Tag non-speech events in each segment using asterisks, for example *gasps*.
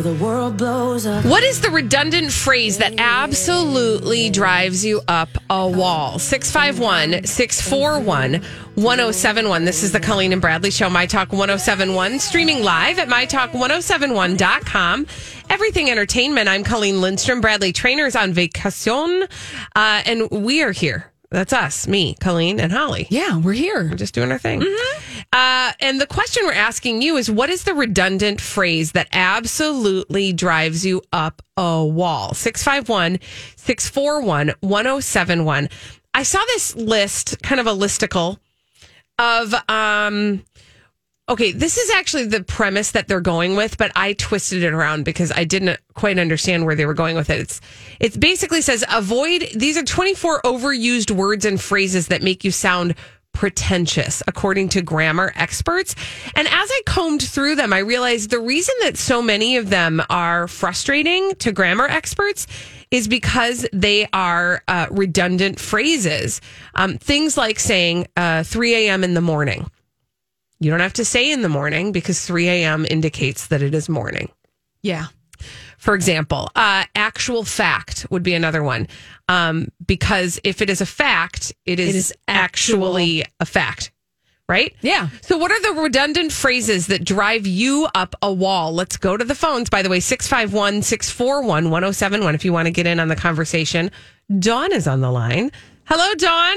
Till the world blows up. What is the redundant phrase that absolutely drives you up a wall? 651 641 1071. This is the Colleen and Bradley Show, My Talk 1071, streaming live at MyTalk1071.com. Everything Entertainment. I'm Colleen Lindstrom. Bradley Traynor's on vacation. Uh, and we are here. That's us, me, Colleen, and Holly. Yeah, we're here. We're just doing our thing. Uh, and the question we're asking you is what is the redundant phrase that absolutely drives you up a wall? 651 641 1071. I saw this list, kind of a listicle of um okay this is actually the premise that they're going with but i twisted it around because i didn't quite understand where they were going with it. It's it basically says avoid these are 24 overused words and phrases that make you sound pretentious according to grammar experts. And as i combed through them i realized the reason that so many of them are frustrating to grammar experts is because they are uh, redundant phrases. Um, things like saying uh, 3 a.m in the morning you don't have to say in the morning because 3 a.m. indicates that it is morning. Yeah. For example, uh, actual fact would be another one. Um, because if it is a fact, it is, It is actually a fact, right? Yeah. So, what are the redundant phrases that drive you up a wall? Let's go to the phones. By the way, 651 641 1071 if you want to get in on the conversation. Dawn is on the line. Hello, Dawn.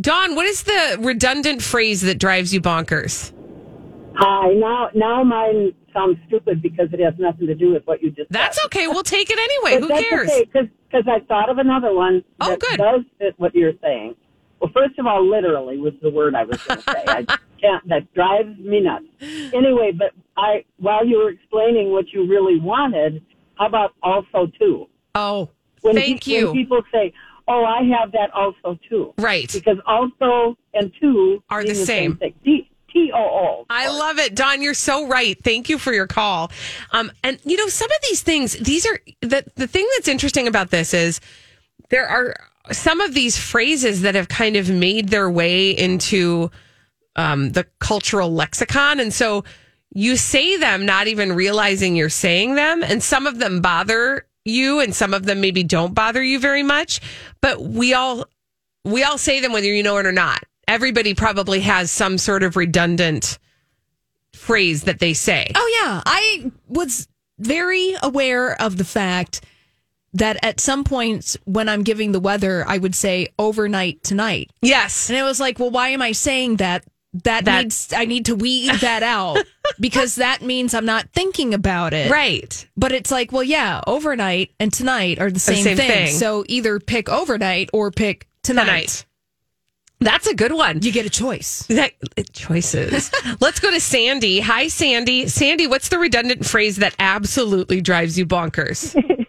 Dawn, what is the redundant phrase that drives you bonkers? Hi. Now, now mine sounds stupid because it has nothing to do with what you just. That's said. okay. We'll take it anyway. Who that's cares? okay because I thought of another one Oh, that good. does fit what you're saying. Well, first of all, literally was the word I was going to say. I *laughs* can't. That drives me nuts. Anyway, but I while you were explaining what you really wanted, how about also too? Oh, When thank pe- you. When people say, "Oh, I have that also too," right. because also and two Are the same. thing. T O O. I love it, Don. You're so right. Thank you for your call. Um, and you know, some of these things, these are the the thing that's interesting about this is there are some of these phrases that have kind of made their way into um, the cultural lexicon, and so you say them not even realizing you're saying them, and some of them bother you, and some of them maybe don't bother you very much. But we all we all say them whether you know it or not. Everybody probably has some sort of redundant phrase that they say. Oh, yeah. I was very aware of the fact that at some points when I'm giving the weather, I would say overnight tonight. Yes. And it was like, well, why am I saying that? That, That- needs, I need to weed that out *laughs* because that means I'm not thinking about it. Right. But it's like, well, yeah, overnight and tonight are the same, same thing. thing. So either pick overnight or pick tonight. Tonight. That's a good one. You get a choice. That, choices. *laughs* Let's go to Sandy. Hi, Sandy. Sandy, what's the redundant phrase that absolutely drives you bonkers? *laughs*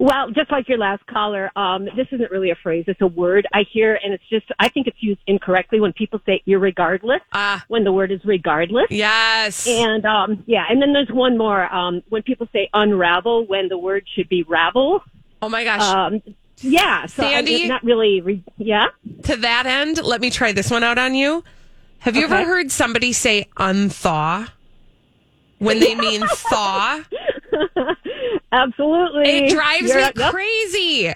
Well, just like your last caller, um, this isn't really a phrase. It's a word I hear, and it's just, I think it's used incorrectly when people say irregardless, Ah, when the word is regardless. yes. And, um, yeah, and then there's one more, um, when people say unravel, when the word should be ravel. oh my gosh. Um, yeah, so I- Sandy? it's not really, re- yeah. to that end, let me try this one out on you. Have you ever heard somebody say unthaw when they *laughs* mean thaw? *laughs* Absolutely. It drives You're- me yep, crazy.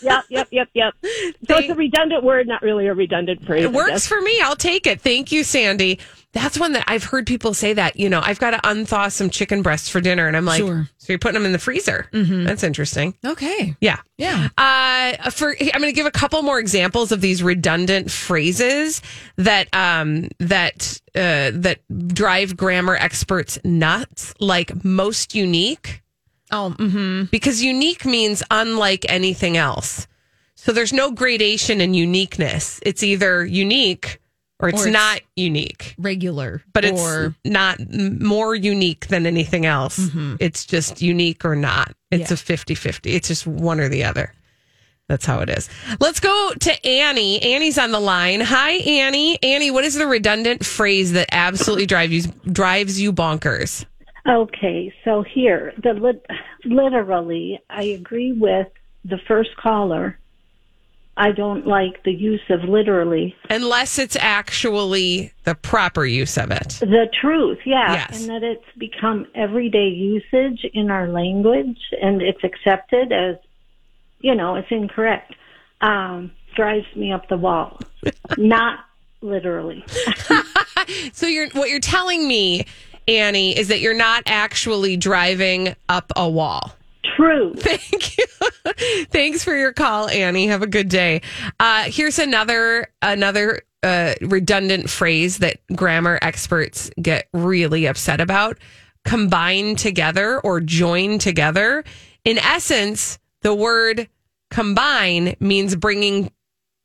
Yep, yep, yep, yep. *laughs* So They- it's a redundant word, not really a redundant phrase. It works for me. I'll take it. Thank you, Sandy. That's one that I've heard people say that, you know, I've got to unthaw some chicken breasts for dinner. And I'm like, Sure. so you're putting them in the freezer. That's interesting. Okay. Yeah. Yeah. Uh, for I'm going to give a couple more examples of these redundant phrases that um that uh that drive grammar experts nuts, like most unique, Oh, mm-hmm. because unique means unlike anything else. So there's no gradation in uniqueness. It's either unique or it's, Or it's- not unique. Regular. But it's or not more unique than anything else. Mm-hmm. It's just unique or not. It's Yeah. a 50 50. It's just one or the other. That's how it is. Let's go to Annie. Annie's on the line. Hi, Annie. Annie, what is the redundant phrase that absolutely drives you drives you bonkers? Okay, so here, the lit- literally, I agree with the first caller. I don't like the use of literally. Unless it's actually the proper use of it. The truth, yeah, Yes. and that it's become everyday usage in our language and it's accepted as, you know, it's incorrect. Um, drives me up the wall. *laughs* Not literally. *laughs* So you're what you're telling me, Annie, is that you're not actually driving up a wall. True. *laughs* Thank you. *laughs* Thanks for your call, Annie. Have a good day. Uh, here's another another uh, redundant phrase that grammar experts get really upset about: combine together or join together. In essence, the word combine means bringing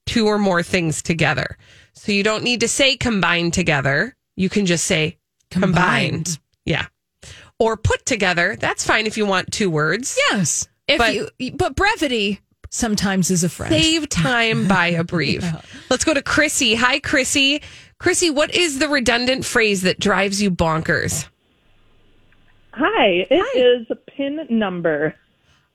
two or more things together. So you don't need to say combine together. You can just say combined. Combined. Yeah. Or put together. That's fine if you want two words. yes. If But- you, but brevity sometimes is a friend. Save time *laughs* by a brief. Let's go to Chrissy. Hi, Chrissy. Chrissy, what is the redundant phrase that drives you bonkers? Hi, it is a pin number.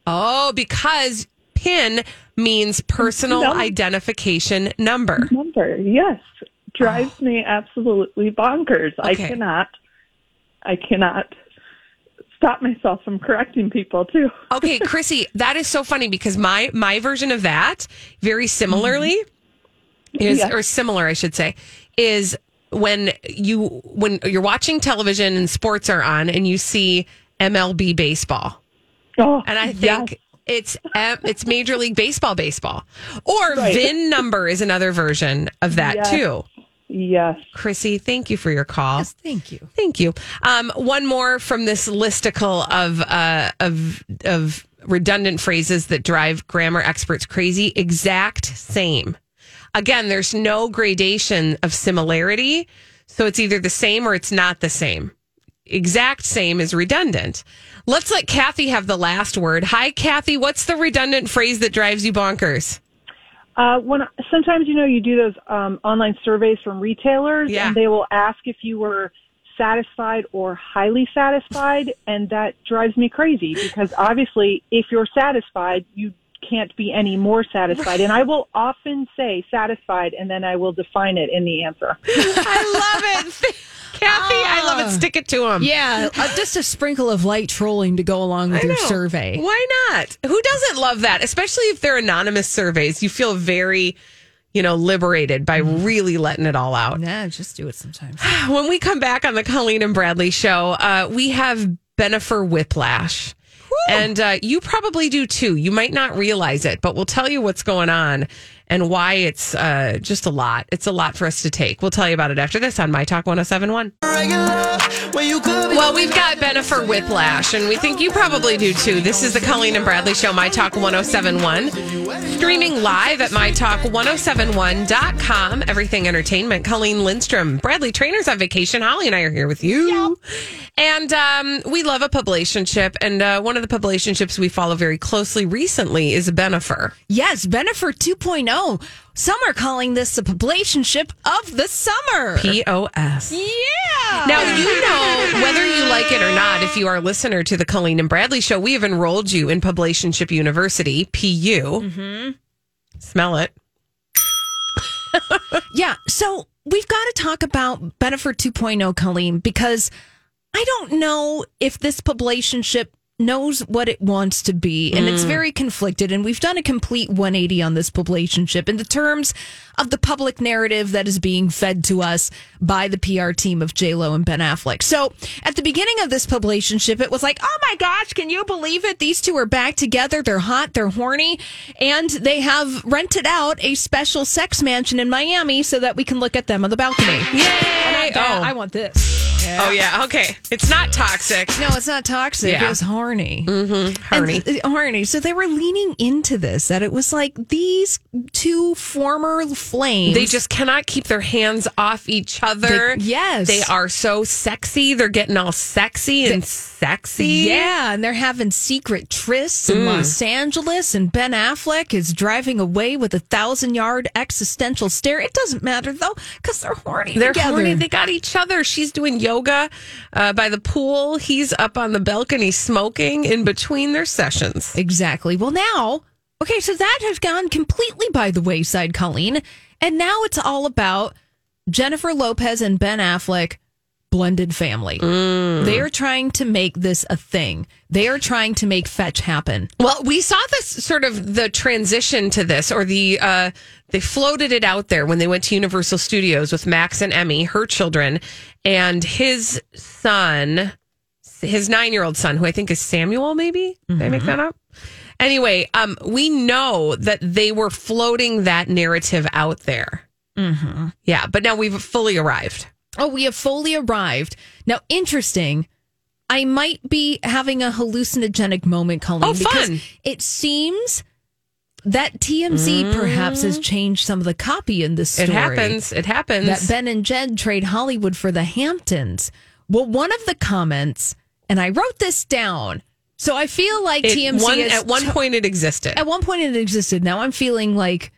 Oh, because PIN means personal Num- identification number. Number, yes. Drives oh. me absolutely bonkers. I cannot, I cannot stop myself from correcting people too. Okay, *laughs* Chrissy, that is so funny because my my version of that, very similarly, is Yeah. or similar, I should say, is when you when you're watching television and sports are on and you see MLB baseball. Oh, And I yes. think it's um, it's Major League Baseball baseball. Or Right. VIN number is another version of that Yes. too. Yes. Chrissy, thank you for your call. Yes, thank you. Thank you. Um, one more from this listicle of uh, of of redundant phrases that drive grammar experts crazy. Exact same. Again, there's no gradation of similarity, so it's either the same or it's not the same. Exact same is redundant. Let's let Kathy have the last word. Hi, Kathy. What's the redundant phrase that drives you bonkers? Uh, when sometimes you know you do those um, online surveys from retailers, Yeah. and they will ask if you were satisfied or highly satisfied, and that drives me crazy because *laughs* obviously, if you're satisfied, you can't be any more satisfied. And I will often say satisfied, and then I will define it in the answer. *laughs* I love it. *laughs* Kathy, I love it. Stick it to them. Yeah, uh, just a sprinkle of light trolling to go along with I your know. survey. Why not? Who doesn't love that? Especially if they're anonymous surveys. You feel very, you know, liberated by really letting it all out. Yeah, just do it sometimes. *sighs* When we come back on the Colleen and Bradley show, uh, we have Bennifer Whiplash. And uh, you probably do too. You might not realize it, but we'll tell you what's going on and why it's uh, just a lot. It's a lot for us to take. We'll tell you about it after this on My Talk 1071. Well, we've got Bennifer Whiplash, and we think you probably do too. This is the Colleen and Bradley Show, My Talk 1071. Streaming live at MyTalk1071.com. Everything Entertainment. Colleen Lindstrom. Bradley Traynor's on vacation. Holly and I are here with you. And um, we love a publicationship. And uh, one of the publicationships we follow very closely recently is Benifer. Yes, Bennifer 2.0. Some are calling this the publicationship of the summer. POS. yeah. Now, you know, whether you like it or not, if you are a listener to the Colleen and Bradley show, we have enrolled you in Publicationship University, PU. Mm-hmm. Smell it. *laughs* Yeah. So we've got to talk about Bennifer 2.0, Colleen, because I don't know if this publicationship knows what it wants to be and it's Mm. very conflicted and we've done a complete 180 on this relationship in the terms of the public narrative that is being fed to us by the PR team of J-Lo and Ben Affleck. So at the beginning of this relationship, it was like, oh my gosh, can you believe it? These two are back together. They're hot, they're horny, and they have rented out a special sex mansion in Miami so that we can look at them on the balcony. Yay! Oh, I want this. Oh yeah, okay. It's not toxic. No, it's not toxic. Yeah. It's horny. Mm-hmm. Horny. Horny. So they were leaning into this, that it was like these two former flames. They just cannot keep their hands off each other. They- yes. They are so sexy. They're getting all sexy and sexy. Yeah, and they're having secret trysts in Mm. Los Angeles, and Ben Affleck is driving away with a thousand yard existential stare. It doesn't matter though, because they're horny. They're together. horny. They got each other. She's doing yoga uh, by the pool. He's up on the balcony smoking in between their sessions. Exactly. Well, now, okay, so that has gone completely by the wayside, Colleen. And now it's all about Jennifer Lopez and Ben Affleck blended family. Mm. They are trying to make this a thing. They are trying to make fetch happen. Well, we saw this sort of the transition to this, or the uh, they floated it out there when they went to Universal Studios with Max and Emmy, her children, and his son, his nine year old son, who I think is Samuel. Maybe did I make that up? Anyway, um, we know that they were floating that narrative out there. Mm-hmm. Yeah, but now we've fully arrived. Oh, we have fully arrived. Now, interesting. I might be having a hallucinogenic moment, Colleen, Oh, because fun. it seems that TMZ perhaps has changed some of the copy in this story. Mm. It happens. It happens. that Ben and Jed trade Hollywood for the Hamptons. Well, one of the comments, and I wrote this down, so I feel like It- TMZ one- at one to- point it existed. At one point it existed. Now I'm feeling like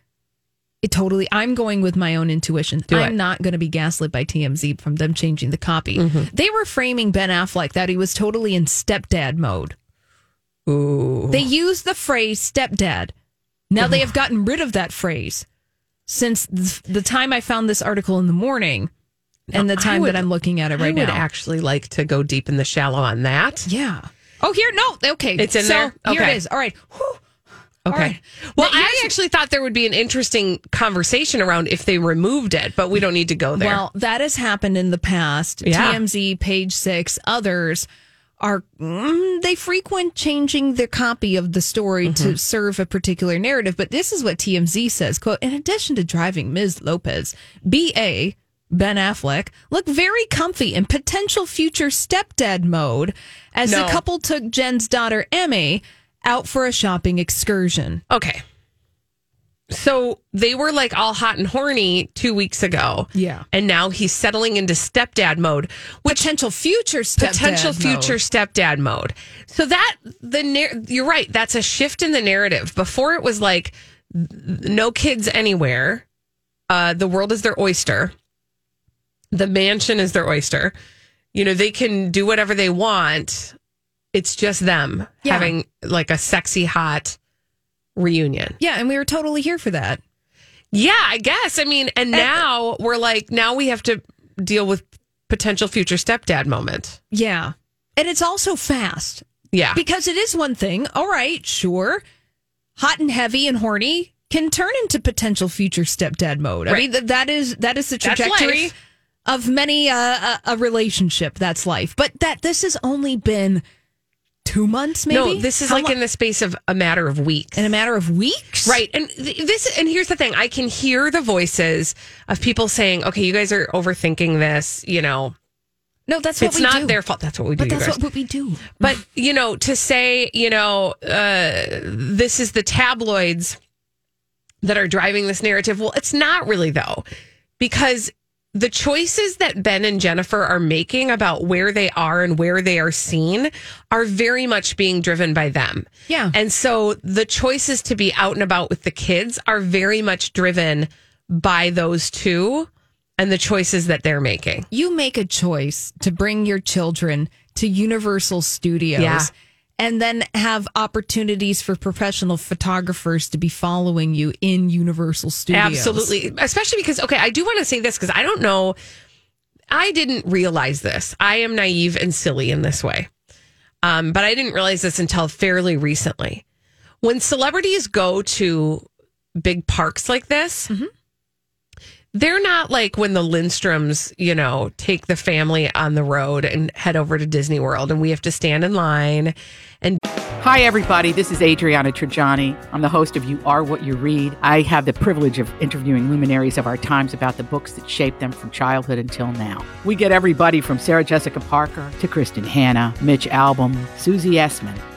it totally. I'm going with my own intuition. Do I'm it. not going to be gaslit by TMZ from them changing the copy. Mm-hmm. They were framing Ben Affleck that he was totally in stepdad mode. Ooh. They used the phrase stepdad. Now they have gotten rid of that phrase since the time I found this article in the morning and the time would- that I'm looking at it right I right would now. actually like to go deep in the shallow on that. yeah. Oh, here, no, okay, It's in So, there? Here it is. All right. Whew. Okay. Right. Well, Now, I here's- actually thought there would be an interesting conversation around if they removed it, but we don't need to go there. Well, that has happened in the past. Yeah. TMZ, Page Six, others are mm, they frequent changing their copy of the story Mm-hmm. to serve a particular narrative. But this is what TMZ says: "quote In addition to driving Ms. Lopez, BA." Ben Affleck look very comfy in potential future stepdad mode as No. the couple took Jen's daughter Emmy out for a shopping excursion. okay. So they were like all hot and horny two weeks ago. Yeah. And now he's settling into stepdad mode, which Potential future stepdad potential mode. future stepdad mode. So that the nar- you're right. That's a shift in the narrative. Before it was like no kids anywhere. Uh, the world is their oyster. The mansion is their oyster. You know they can do whatever they want. It's just them Yeah. having like a sexy hot reunion. Yeah, and we were totally here for that. Yeah, I guess. I mean, and now we're like now we have to deal with potential future stepdad moment. Yeah. And it's also fast Yeah. because it is one thing. All right, sure. Hot and heavy and horny can turn into potential future stepdad mode. I Right. mean, th- that is that is the trajectory of many uh, a, a relationship. That's life. But that this has only been two months, maybe. No, this is How like in the space of a matter of weeks. in a matter of weeks, Right. And th- this and here's the thing, I can hear the voices of people saying, "Okay, you guys are overthinking this, you know. No, that's what we do. it's not do. their fault. That's what we do, But that's guys." what we do. But you know, to say, you know, uh, this is the tabloids that are driving this narrative. Well, it's not really though, because the choices that Ben and Jennifer are making about where they are and where they are seen are very much being driven by them. Yeah. And so the choices to be out and about with the kids are very much driven by those two and the choices that they're making. you make a choice to bring your children to Universal Studios Yeah. And then have opportunities for professional photographers to be following you in Universal Studios. Absolutely. Especially because, okay, I do want to say this because I don't know. I didn't realize this. I am naive and silly in this way. um, but I didn't realize this until fairly recently. When celebrities go to big parks like this, they're not like when the Lindstroms, you know, take the family on the road and head over to Disney World and we have to stand in line and Hi, everybody. This is Adriana Trigiani. I'm the host of You Are What You Read. I have the privilege of interviewing luminaries of our times about the books that shaped them from childhood until now. We get everybody from Sarah Jessica Parker to Kristin Hannah, Mitch Albom, Susie Essman,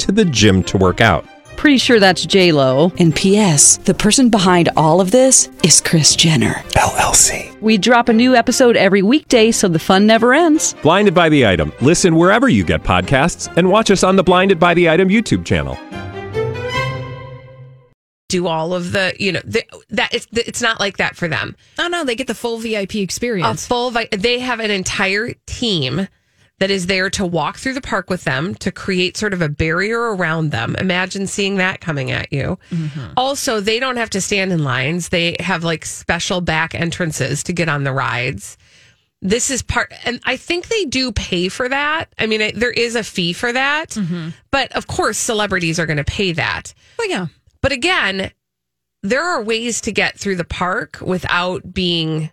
to the gym to work out. Pretty sure that's J Lo. And P.S. The person behind all of this is Kris Jenner. LLC. We drop a new episode every weekday, so the fun never ends. Blinded by the item. Listen wherever you get podcasts, and watch us on the Blinded by the Item YouTube channel. do all of the, you know, the, that it's it's not like that for them. Oh no, they get the full VIP experience. A experience. full vi- they have an entire team that is there to walk through the park with them to create sort of a barrier around them. Imagine seeing that coming at you. Mm-hmm. Also, they don't have to stand in lines. They have like special back entrances to get on the rides. This is part, and I think they do pay for that. I mean, it, there is a fee for that, mm-hmm. but of course, celebrities are going to pay that. Well, yeah. But again, there are ways to get through the park without being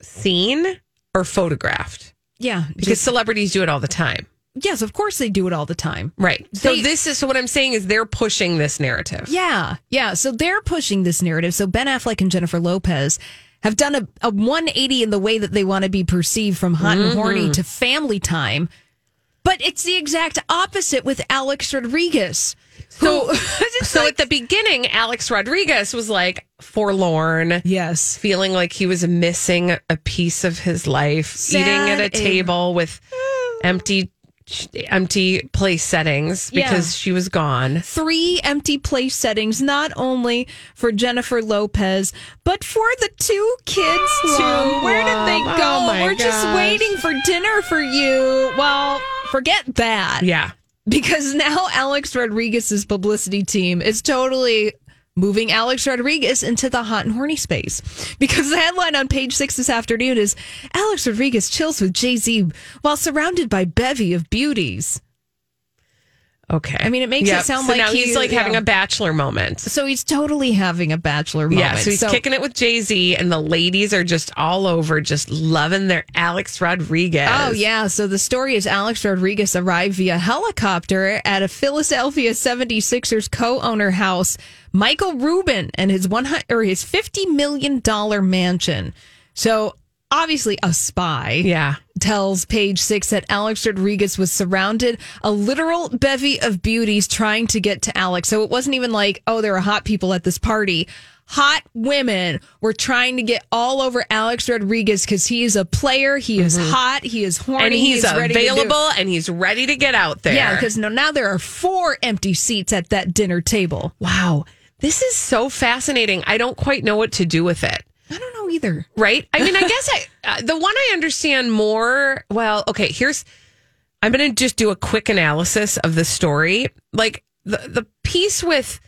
seen or photographed Yeah. because Just- celebrities do it all the time. yes, of course they do it all the time. Right. So They- this is so what I'm saying is they're pushing this narrative. Yeah, yeah. So they're pushing this narrative. So Ben Affleck and Jennifer Lopez have done a, a 180 in the way that they want to be perceived from hot and horny mm-hmm. to family time. But it's the exact opposite with Alex Rodriguez. So, *laughs* so like- at the beginning, Alex Rodriguez was like forlorn, yes, feeling like he was missing a piece of his life, eating at a and- table with *sighs* empty, empty place settings Yeah. because she was gone. three empty place settings, not only for Jennifer Lopez, but for the two kids oh, too. Where did they go? Oh, We're just waiting for dinner for you. Well, forget that. Yeah. Because now Alex Rodriguez's publicity team is totally moving Alex Rodriguez into the hot and horny space. Because the headline on page six this afternoon is Alex Rodriguez chills with Jay Z while surrounded by bevy of beauties. Okay. I mean, it makes Yep. it sound so like he's like having yeah. a bachelor moment. So he's totally having a bachelor moment. Yeah, so he's kicking it with Jay Z, and the ladies are just all over, just loving their Alex Rodriguez. Oh, yeah. So the story is Alex Rodriguez arrived via helicopter at a Philadelphia 76ers co owner house, Michael Rubin, and his, one, or his $50 million mansion. So obviously, a spy. Yeah. Tells page six that Alex Rodriguez was surrounded a literal bevy of beauties trying to get to Alex. So it wasn't even like, oh, there are hot people at this party. Hot women were trying to get all over Alex Rodriguez because he is a player. He is mm-hmm. hot. He is horny. and he's he is ready to available, and he's ready to get out there. Yeah, because no, now there are four empty seats at that dinner table. wow, this is so fascinating. I don't quite know what to do with it. I don't know either. Right? I mean, I *laughs* guess I uh, the one I understand more. Well, okay, here's I'm going to just do a quick analysis of the story. Like the the piece with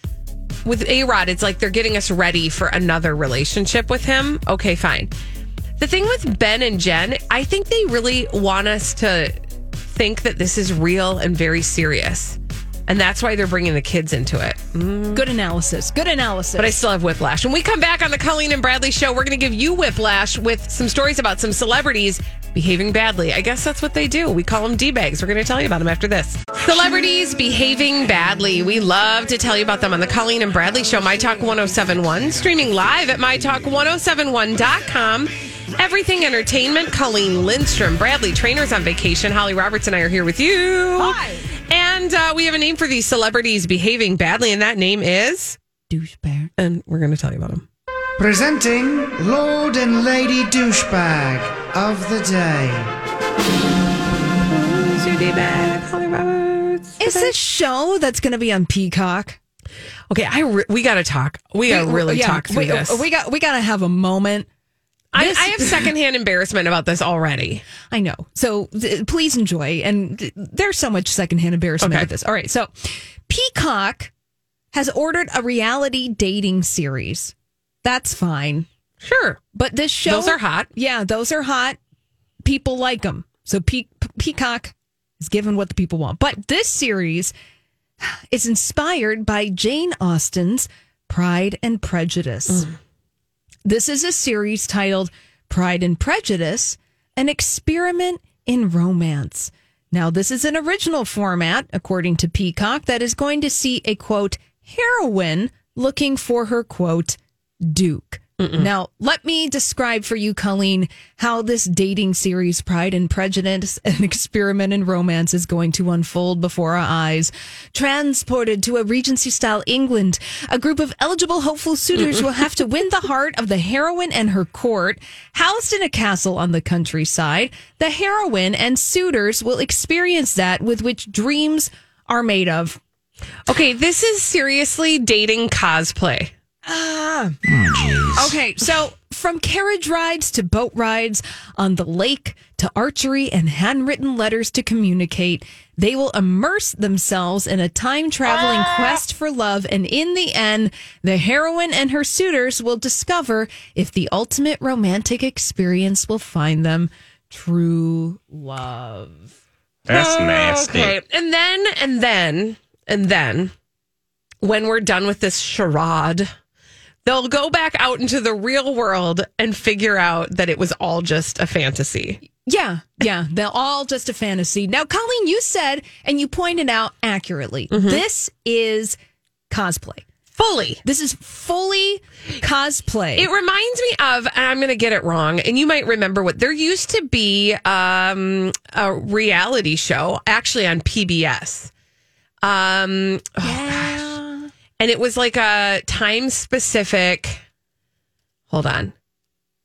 with A Rod, it's like they're getting us ready for another relationship with him. Okay, fine. The thing with Ben and Jen, I think they really want us to think that this is real and very serious. And that's why they're bringing the kids into it. Mm. Good analysis. Good analysis. But I still have whiplash. When we come back on the Colleen and Bradley show, we're going to give you whiplash with some stories about some celebrities behaving badly. I guess that's what they do. We call them D-bags. We're going to tell you about them after this. Celebrities behaving badly. We love to tell you about them on the Colleen and Bradley show, My Talk 1071, streaming live at MyTalk1071.com. Everything Entertainment, Colleen Lindstrom, Bradley Traynor's on vacation. Holly Roberts and I are here with you. Hi. And uh, we have a name for these celebrities behaving badly, and that name is douchebag. And we're going to tell you about them. Presenting Lord and Lady Douchebag of the Day. Judy Beck, Holly Roberts. Is this show that's going to be on Peacock? Okay, I re- we got to talk. We got to really yeah, talk through we, this. We got we got to have a moment. I, I have secondhand embarrassment about this already. *laughs* I know. So th- please enjoy. And th- there's so much secondhand embarrassment Okay. with this. All right. So Peacock has ordered a reality dating series. That's fine. Sure. But this show. Those are hot. Yeah, those are hot. People like them. So Pe- Peacock is given what the people want. But this series is inspired by Jane Austen's Pride and Prejudice. Mm. This is a series titled Pride and Prejudice An Experiment in Romance. Now, this is an original format, according to Peacock, that is going to see a quote, heroine looking for her quote, Duke. Now, let me describe for you, Colleen, how this dating series, Pride and Prejudice, *laughs* an experiment in romance, is going to unfold before our eyes. Transported to a Regency style England, a group of eligible hopeful suitors will have to win the heart of the heroine and her court. Housed in a castle on the countryside, the heroine and suitors will experience that with which dreams are made of. Okay, this is seriously dating cosplay. Ah. Okay, so from carriage rides to boat rides on the lake to archery and handwritten letters to communicate, they will immerse themselves in a time traveling quest for love. And in the end, the heroine and her suitors will discover if the ultimate romantic experience will find them true love. That's nasty. Okay, and then and then and then when we're done with this charade, they'll go back out into the real world and figure out that it was all just a fantasy. Yeah, yeah, they're all just a fantasy. Now, Colleen, you said and you pointed out accurately, this is cosplay. Fully. This is fully cosplay. It reminds me of, and I'm going to get it wrong, and you might remember what there used to be um, a reality show actually on PBS. Um, oh gosh. And it was like a time specific. Hold on.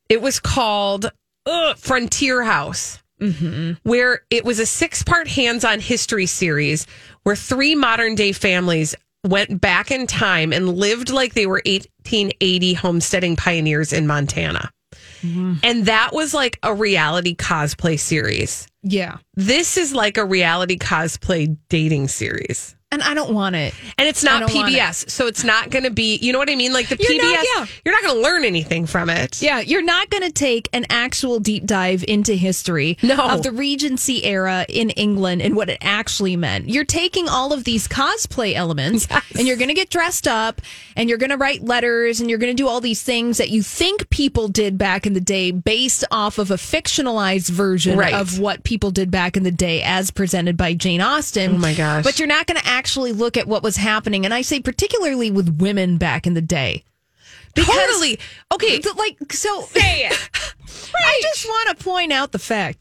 It was called ugh, Frontier House, mm-hmm. where it was a six part hands on history series where three modern day families went back in time and lived like they were 1880 homesteading pioneers in Montana. Mm-hmm. And that was like a reality cosplay series. yeah. This is like a reality cosplay dating series. And I don't want it. And it's not PBS. So it's not going to be, you know what I mean? Like the You're PBS, not- yeah. you're not going to learn anything from it. Yeah, you're not going to take an actual deep dive into history No. of the Regency era in England and what it actually meant. You're taking all of these cosplay elements and you're going to get dressed up and you're going to write letters and you're going to do all these things that you think people did back in the day based off of a fictionalized version Right. of what people did back in the day as presented by Jane Austen. Oh my gosh. But you're not going to actually look at what was happening. And I say particularly with women back in the day. Totally. Okay. Like so Say it. *laughs* I just want to point out the fact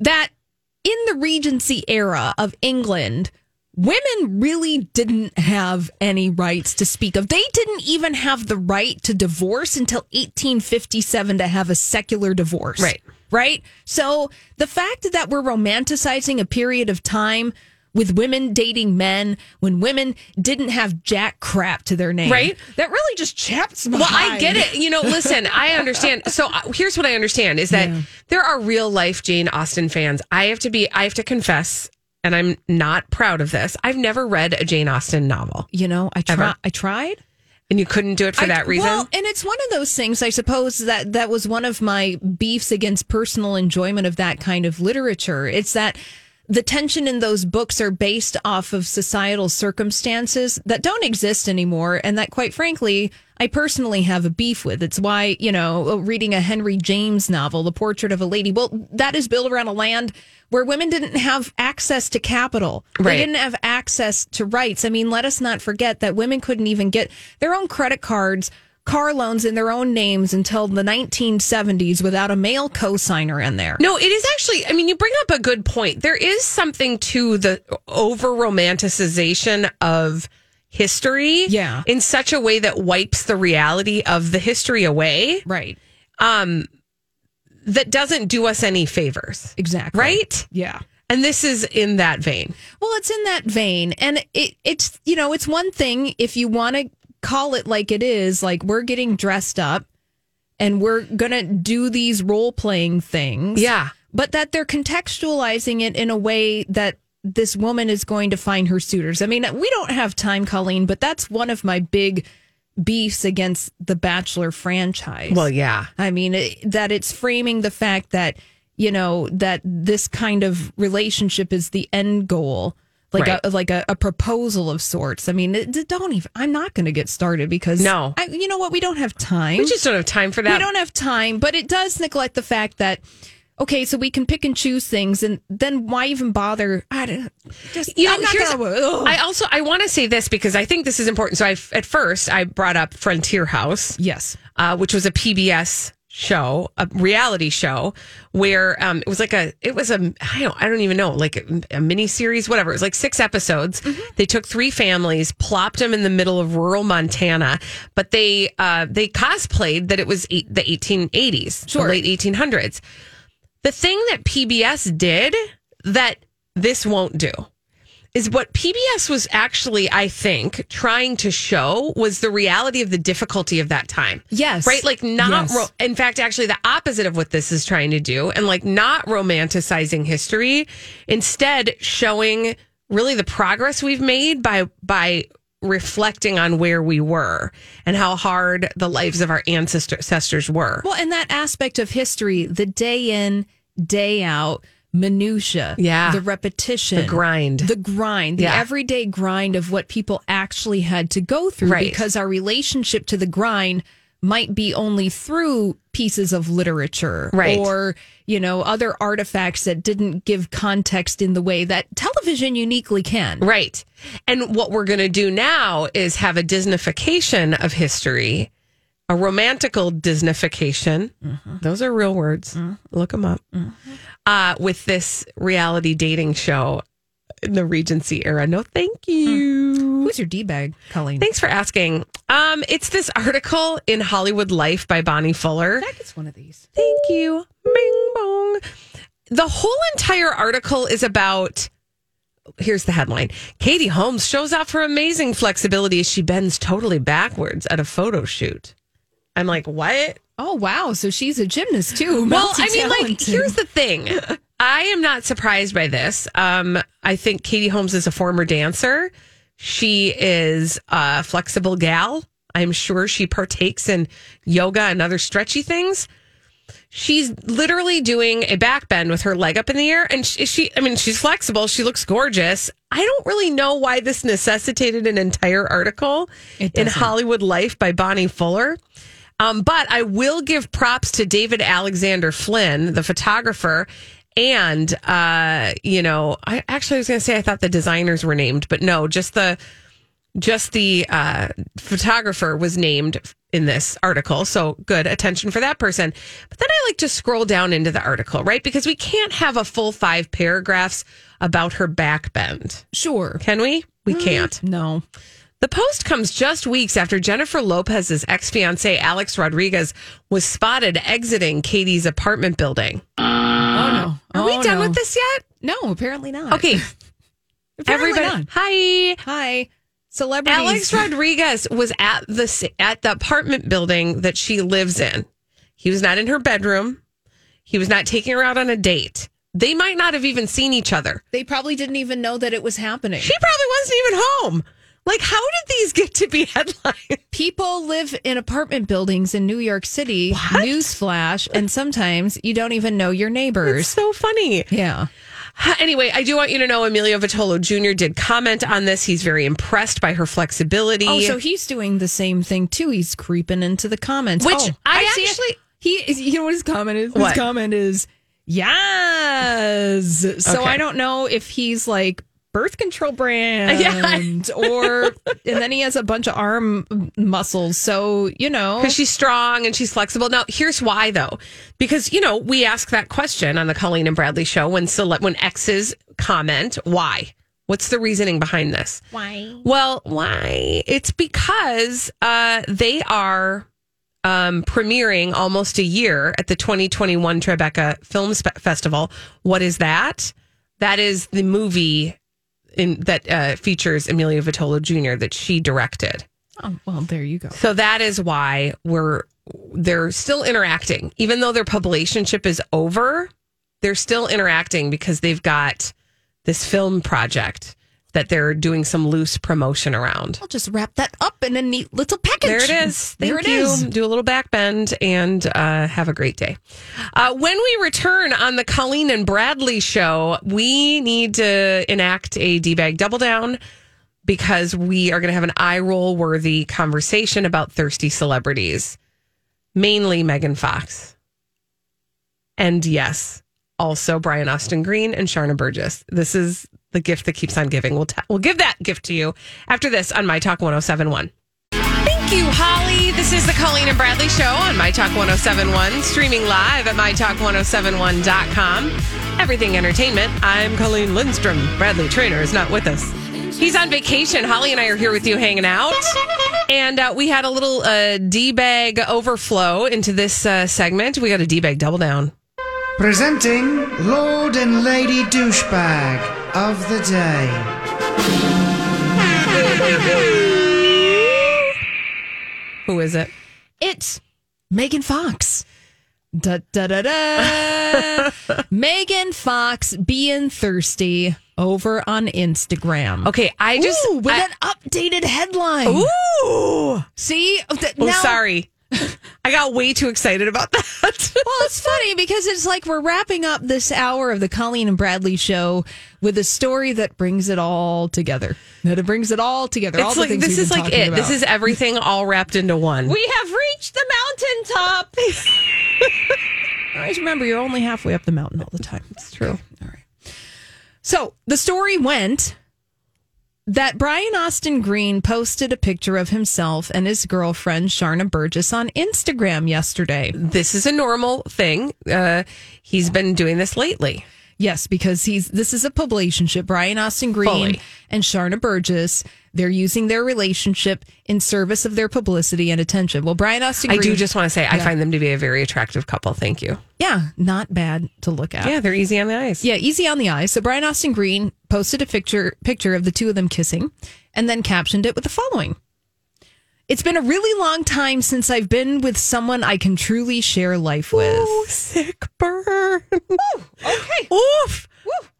that in the Regency era of England, women really didn't have any rights to speak of. They didn't even have the right to divorce until 1857 to have a secular divorce. Right. Right? So the fact that we're romanticizing a period of time with women dating men when women didn't have jack crap to their name. Right. That really just chaps my Well, I get it. You know, listen, I understand. So uh, here's what I understand is that there are real life Jane Austen fans. I have to be, I have to confess, and I'm not proud of this. I've never read a Jane Austen novel. You know, I try, I tried. And you couldn't do it for I- that reason? Well, and it's one of those things, I suppose, that that was one of my beefs against personal enjoyment of that kind of literature. It's that the tension in those books are based off of societal circumstances that don't exist anymore, and that, quite frankly, I personally have a beef with. It's why, you know, reading a Henry James novel, The Portrait of a Lady, well, that is built around a land where women didn't have access to capital. Right. They didn't have access to rights. I mean, let us not forget that women couldn't even get their own credit cards, car loans in their own names until the 1970s without a male co-signer in there. No, it is actually, I mean, you bring up a good point. There is something to the over romanticization of history. Yeah. In such a way that wipes the reality of the history away. Right. Um, that doesn't do us any favors. Exactly. Right? Yeah. And this is in that vein. Well, it's in that vein. And it, it's, you know, it's one thing if you want to call it like it is, like we're getting dressed up and we're going to do these role playing things. Yeah. But that they're contextualizing it in a way that this woman is going to find her suitors. I mean, we don't have time, Colleen, but that's one of my big beefs against the Bachelor franchise. Well, yeah. I mean, it, that it's framing the fact that, you know, that this kind of relationship is the end goal. Like Right. a like a, a proposal of sorts. I mean, it, don't even. I'm not going to get started because No. I, you know what? We don't have time. We just don't have time for that. We don't have time, but it does neglect the fact that okay, so we can pick and choose things, and then why even bother? I don't just. you know, I'm not here's, gonna- I also I want to say this because I think this is important. So I at first I brought up Frontier House, yes, uh, which was a PBS show, a reality show where um, it was like a it was a I don't I don't even know like a, a mini series whatever. It was like six episodes. Mm-hmm. They took three families, plopped them in the middle of rural Montana, but they uh, they cosplayed that it was eight, the 1880s, Sure. the late 1800s. The thing that PBS did that this won't do is what PBS was actually, I think, trying to show was the reality of the difficulty of that time. Yes. Right? Like, not, Yes. ro- in fact, actually, the opposite of what this is trying to do, and like not romanticizing history, instead, showing really the progress we've made by, by, reflecting on where we were and how hard the lives of our ancestors were. Well, and that aspect of history, the day in, day out, minutia, Yeah. the repetition, The grind. the grind, the Yeah. everyday grind of what people actually had to go through Right. because our relationship to the grind might be only through pieces of literature Right. or you know other artifacts that didn't give context in the way that television uniquely can Right. And what we're going to do now is have a Disneyfication of history, a romantical Disneyfication. Mm-hmm. Those are real words. Mm-hmm. Look them up. Mm-hmm. Uh, with this reality dating show in the Regency era. No, thank you. who's your d-bag colleen Thanks for asking. Um, it's this article in Hollywood Life by Bonnie Fuller. that gets one of these Thank you. Bing bong. The whole entire article is about. Here's the headline Katie Holmes shows off her amazing flexibility as she bends totally backwards at a photo shoot. I'm like, what? Oh wow so she's a gymnast too Well, I mean, like, here's the thing. I am not surprised by this. Um, I think Katie Holmes is a former dancer. She is a flexible gal. I'm sure she partakes in yoga and other stretchy things. She's literally doing a back bend with her leg up in the air. And she, she, I mean, she's flexible. She looks gorgeous. I don't really know why this necessitated an entire article in. Hollywood Life by Bonnie Fuller. Um, but I will give props to David Alexander Flynn, the photographer. And, uh, you know, I actually was going to say I thought the designers were named, but no, just the, just the uh, photographer was named in this article. So good attention for that person. But then I like to scroll down into the article, right? Because we can't have a full five paragraphs about her back bend. sure Can we? We can't. no The post comes just weeks after Jennifer Lopez's ex fiance, Alex Rodriguez, was spotted exiting Katie's apartment building. oh no Are we Oh, done no. with this yet? no apparently not Okay. *laughs* Apparently Everybody. not. Hi. Hi, celebrities. Alex Rodriguez was at the at the apartment building that she lives in. He was not in her bedroom. He was not taking her out on a date. They might not have even seen each other. They probably didn't even know that it was happening. She probably wasn't even home. Like, how did these get to be *laughs* headlines? People live in apartment buildings in New York City. What? Newsflash, and sometimes you don't even know your neighbors. It's so funny. yeah. Anyway, I do want you to know Emilio Vitolo Jr. did comment on this. He's very impressed by her flexibility. Oh, so he's doing the same thing too. He's creeping into the comments. Which Oh, I it. actually- he is. You know what his comment is? What? His comment is yes. So Okay. I don't know if he's like birth control brand *laughs* Yeah. or and then he has a bunch of arm muscles. So you know, because she's strong and she's flexible. Now, here's why though, because you know we ask that question on the Colleen and Bradley show when cele- when exes comment why. What's the reasoning behind this? why? Well, why? It's because uh, they are um, premiering almost a year at the 2021 Tribeca Film Festival. What is that? That is the movie in that uh, features Emilio Vitolo Jr. that she directed. Oh, well, there you go. So that is why we're they're still interacting, even though their relationship is over. They're still interacting because they've got this film project that they're doing some loose promotion around. I'll just wrap that up in a neat little package. There it is. Thank there it you. is. Do a little back bend and uh, have a great day. Uh, when we return on the Colleen and Bradley show, we need to enact a D bag double down because we are going to have an eye roll worthy conversation about thirsty celebrities, mainly Megan Fox. And yes, also Brian Austin Green and Sharna Burgess. This is the gift that keeps on giving. We'll, ta- we'll give that gift to you after this on My Talk 1071. Thank you, Holly. This is the Colleen and Bradley Show on My Talk 1071, streaming live at MyTalk1071.com. Everything Entertainment. I'm Colleen Lindstrom. Bradley Traynor is not with us. He's on vacation. Holly and I are here with you hanging out. And uh, we had a little uh, D bag overflow into this uh, segment. We got a D bag double down. Presenting Lord and Lady Douchebag of the Day. Who is it? It's Megan Fox. Da da da da. *laughs* Megan Fox being thirsty over on Instagram. Okay, I just. Ooh, with I- an updated headline. Ooh. See? Th- Oh, now- sorry. *laughs* I got way too excited about that. *laughs* Well, it's funny because it's like we're wrapping up this hour of the Colleen and Bradley show with a story that brings it all together. That it brings it all together. all It's the like things this we've is been like talking it. This is everything all wrapped into one. We have reached the mountaintop. Always remember, you're only halfway up the mountain all the time. It's true. All right. So the story went that Brian Austin Green posted a picture of himself and his girlfriend Sharna Burgess on Instagram yesterday. This is a normal thing. Uh, he's been doing this lately. Yes, because he's this is a publicationship. Brian Austin Green Fully. and Sharna Burgess. They're using their relationship in service of their publicity and attention. Well, Brian Austin I do just want to say I find them to be a very attractive couple. Thank you. yeah, not bad to look at. Yeah, they're easy on the eyes. Yeah, easy on the eyes. So Brian Austin Green posted a picture picture of the two of them kissing and then captioned it with the following. It's been a really long time since I've been with someone I can truly share life with. Ooh, sick burn. okay. Oof.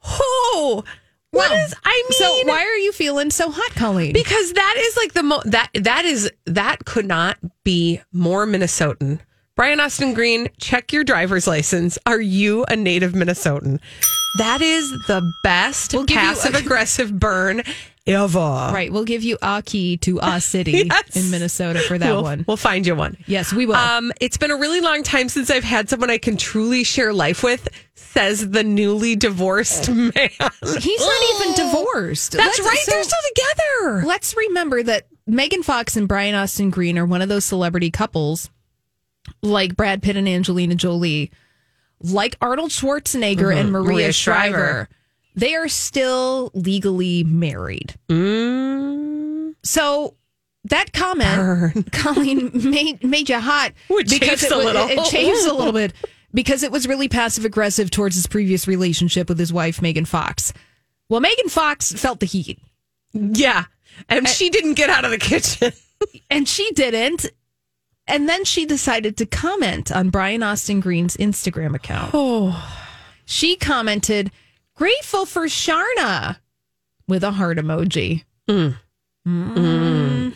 Oh. What Wow. is? I mean, So why are you feeling so hot, Colleen? because that is like the mo that that is that could not be more Minnesotan. Brian Austin Green, check your driver's license. Are you a native Minnesotan? That is the best We'll you a- passive aggressive burn ever. right, we'll give you a key to a *laughs* city Yes. in Minnesota for that we'll, one. We'll find you one. Yes, we will. Um, it's been a really long time since I've had someone I can truly share life with, says the newly divorced man. He's not *gasps* even divorced. That's Let's- right. so- They're still together. Let's remember that Megan Fox and Brian Austin Green are one of those celebrity couples like Brad Pitt and Angelina Jolie, like Arnold Schwarzenegger and Maria, Mm-hmm. Maria Shriver. Shriver. They are still legally married. Mm. So that comment, *laughs* Colleen, made made you hot It chafes it, a little. It chafes a little bit *laughs* because it was really passive aggressive towards his previous relationship with his wife Megan Fox. Well, Megan Fox felt the heat. Yeah. And she didn't get out of the kitchen. *laughs* and she didn't. And then she decided to comment on Brian Austin Green's Instagram account. Oh. She commented, grateful for Sharna with a heart emoji.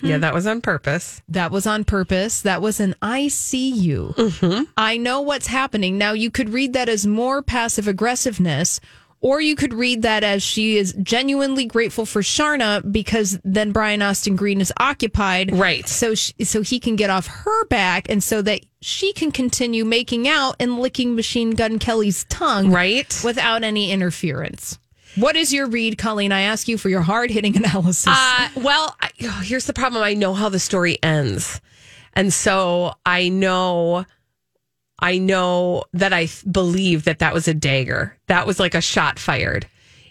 Yeah, that was on purpose. That was on purpose. That was an I see you. Mm-hmm. I know what's happening. Now, you could read that as more passive aggressiveness, or you could read that as she is genuinely grateful for Sharna because then Brian Austin Green is occupied. Right. So, sh so he can get off her back and so that she can continue making out and licking Machine Gun Kelly's tongue. Right. Without any interference. What is your read, Colleen? I ask you for your hard hitting analysis. Uh, well, I, oh, here's the problem. I know how the story ends. And so I know, I know that I believe that that was a dagger. That was like a shot fired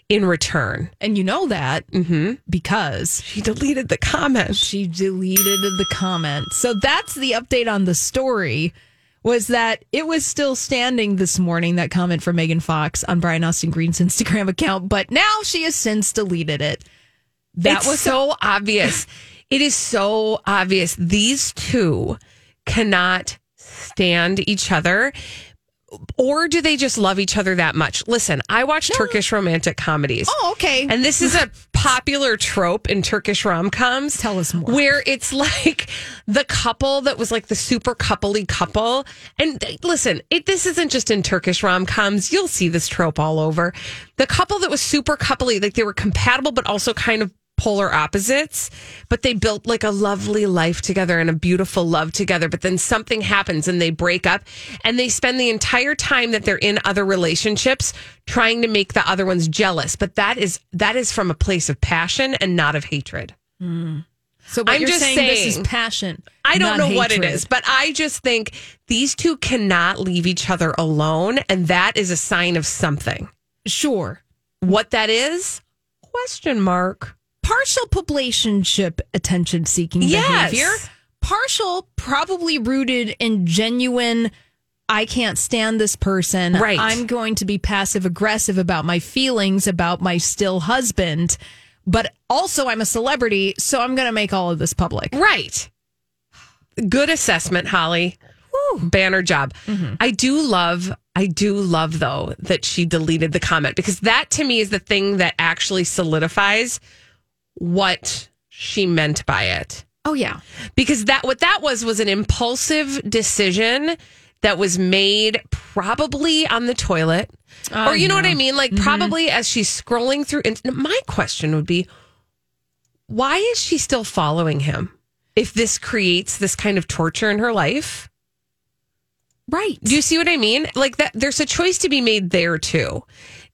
in return. and you know that Mm-hmm. because She deleted the comment. She deleted the comment. So that's the update on the story. was that it was still standing this morning, that comment from Megan Fox on Brian Austin Green's Instagram account, but now she has since deleted it. That it's was so obvious. It is so obvious. These two cannot stand each other. Or do they just love each other that much? Listen, I watch Turkish romantic comedies. Oh, okay. And this is a popular trope in Turkish rom coms. Tell us more. Where it's like the couple that was like the super coupley couple. And listen, it, this isn't just in Turkish rom coms. You'll see this trope all over. The couple that was super coupley, like they were compatible, but also kind of polar opposites, but they built like a lovely life together and a beautiful love together. But then something happens and they break up and they spend the entire time that they're in other relationships trying to make the other ones jealous. But that is that is from a place of passion and not of hatred. Hmm. So what I'm you're just saying, this is passion. I don't know what it is, but I just think these two cannot leave each other alone. And that is a sign of something. Sure. What that is? Question mark. Partial publicationship attention seeking Yes. behavior. Partial, probably rooted in genuine. I can't stand this person. Right. I'm going to be passive aggressive about my feelings about my still husband, but also I'm a celebrity, so I'm going to make all of this public. Right. Good assessment, Holly. Banner job. Mm-hmm. I do love, I do love though that she deleted the comment because that to me is the thing that actually solidifies what she meant by it. Oh yeah. Because that what that was was an impulsive decision that was made probably on the toilet. Oh, or you know what. I mean? Like mm-hmm. probably as she's scrolling through and my question would be why is she still following him? If this creates this kind of torture in her life? Right. Do you see what I mean? Like that there's a choice to be made there too.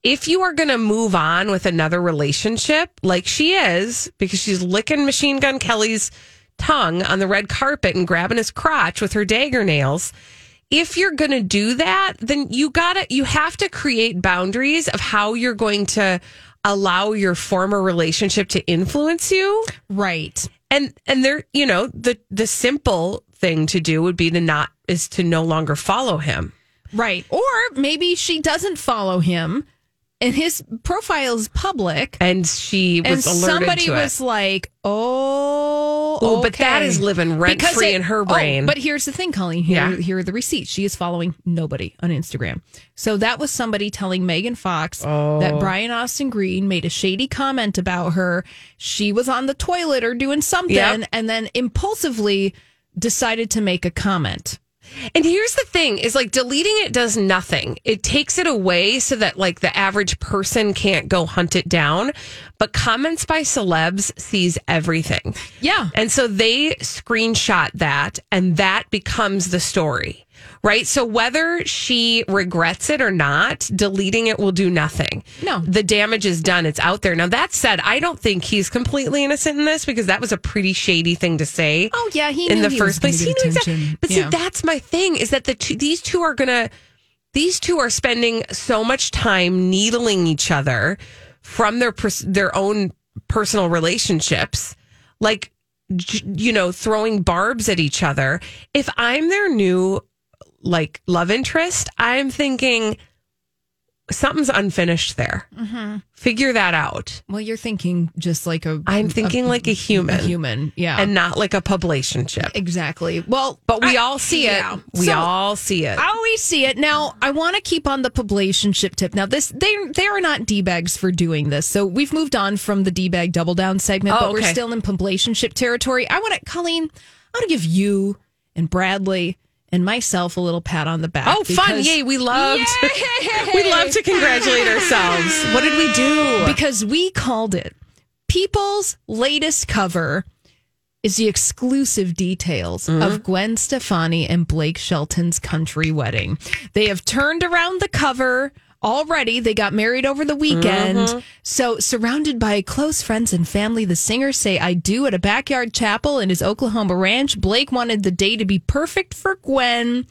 If you are going to move on with another relationship like she is because she's licking Machine Gun Kelly's tongue on the red carpet and grabbing his crotch with her dagger nails, if you're going to do that, then you got to you have to create boundaries of how you're going to allow your former relationship to influence you. Right. And and there, you know, the the simple thing to do would be to not is to no longer follow him. Right. Or maybe she doesn't follow him and his profile is public. And she was and somebody was like, "Oh, Oh, but that is living rent Because free it- in her oh, brain. but here's the thing, Colleen. Here, Yeah. here are the receipts. She is following nobody on Instagram. So that was somebody telling Megan Fox Oh. that Brian Austin Green made a shady comment about her. She was on the toilet or doing something, Yep. and then impulsively decided to make a comment. And here's the thing is like deleting it does nothing. It takes it away so that like the average person can't go hunt it down. But comments by celebs sees everything. Yeah. And so they screenshot that and that becomes the story. Right? So whether she regrets it or not, deleting it will do nothing. No. The damage is done. It's out there. Now that said, I don't think he's completely innocent in this because that was a pretty shady thing to say Oh yeah, he in knew the he first place. He knew exactly. But see, that's my thing is that the two, these two are gonna, these two are spending so much time needling each other from their pers- their own personal relationships, like you know, throwing barbs at each other. If I'm their new like love interest, I'm thinking something's unfinished there. Mm-hmm. Figure that out. Well, you're thinking just like a. I'm thinking like a human. A human, yeah. and not like a publicationship. Exactly. Well, But we I- all see it. We So, all see it. I always see it. Now, I want to keep on the publicationship tip. Now, this they they are not d bags for doing this. So we've moved on from the d bag double down segment, Oh, but we're still in publicationship territory. I want to, Colleen. I want to give you and Bradley and myself a little pat on the back. Oh, fun! Yay! We loved. *laughs* we love to congratulate ourselves. What did we do? because we called it People's latest cover is the exclusive details Mm-hmm. of Gwen Stefani and Blake Shelton's country wedding. They have turned around the cover already. They got married over the weekend. Mm-hmm. So, surrounded by close friends and family, the singers say I do at a backyard chapel in his Oklahoma ranch. Blake wanted the day to be perfect for Gwen.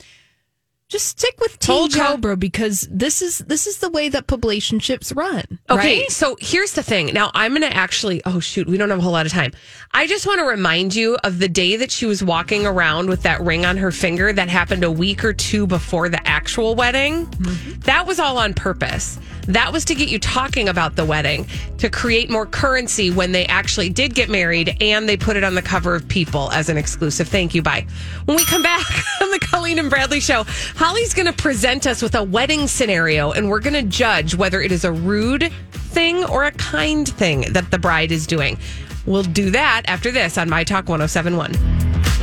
Just stick with Team Told ya. Cobra because this is this is the way that publicationships run. Okay, right? so here's the thing. Now I'm going to actually, oh shoot, we don't have a whole lot of time. I just want to remind you of the day that she was walking around with that ring on her finger that happened a week or two before the actual wedding. Mm-hmm. That was all on purpose. That was to get you talking about the wedding, to create more currency when they actually did get married, and they put it on the cover of People as an exclusive. Thank you. Bye. When we come back *laughs* on the Colleen and Bradley show, Holly's going to present us with a wedding scenario, and we're going to judge whether it is a rude thing or a kind thing that the bride is doing. We'll do that after this on My Talk 1071.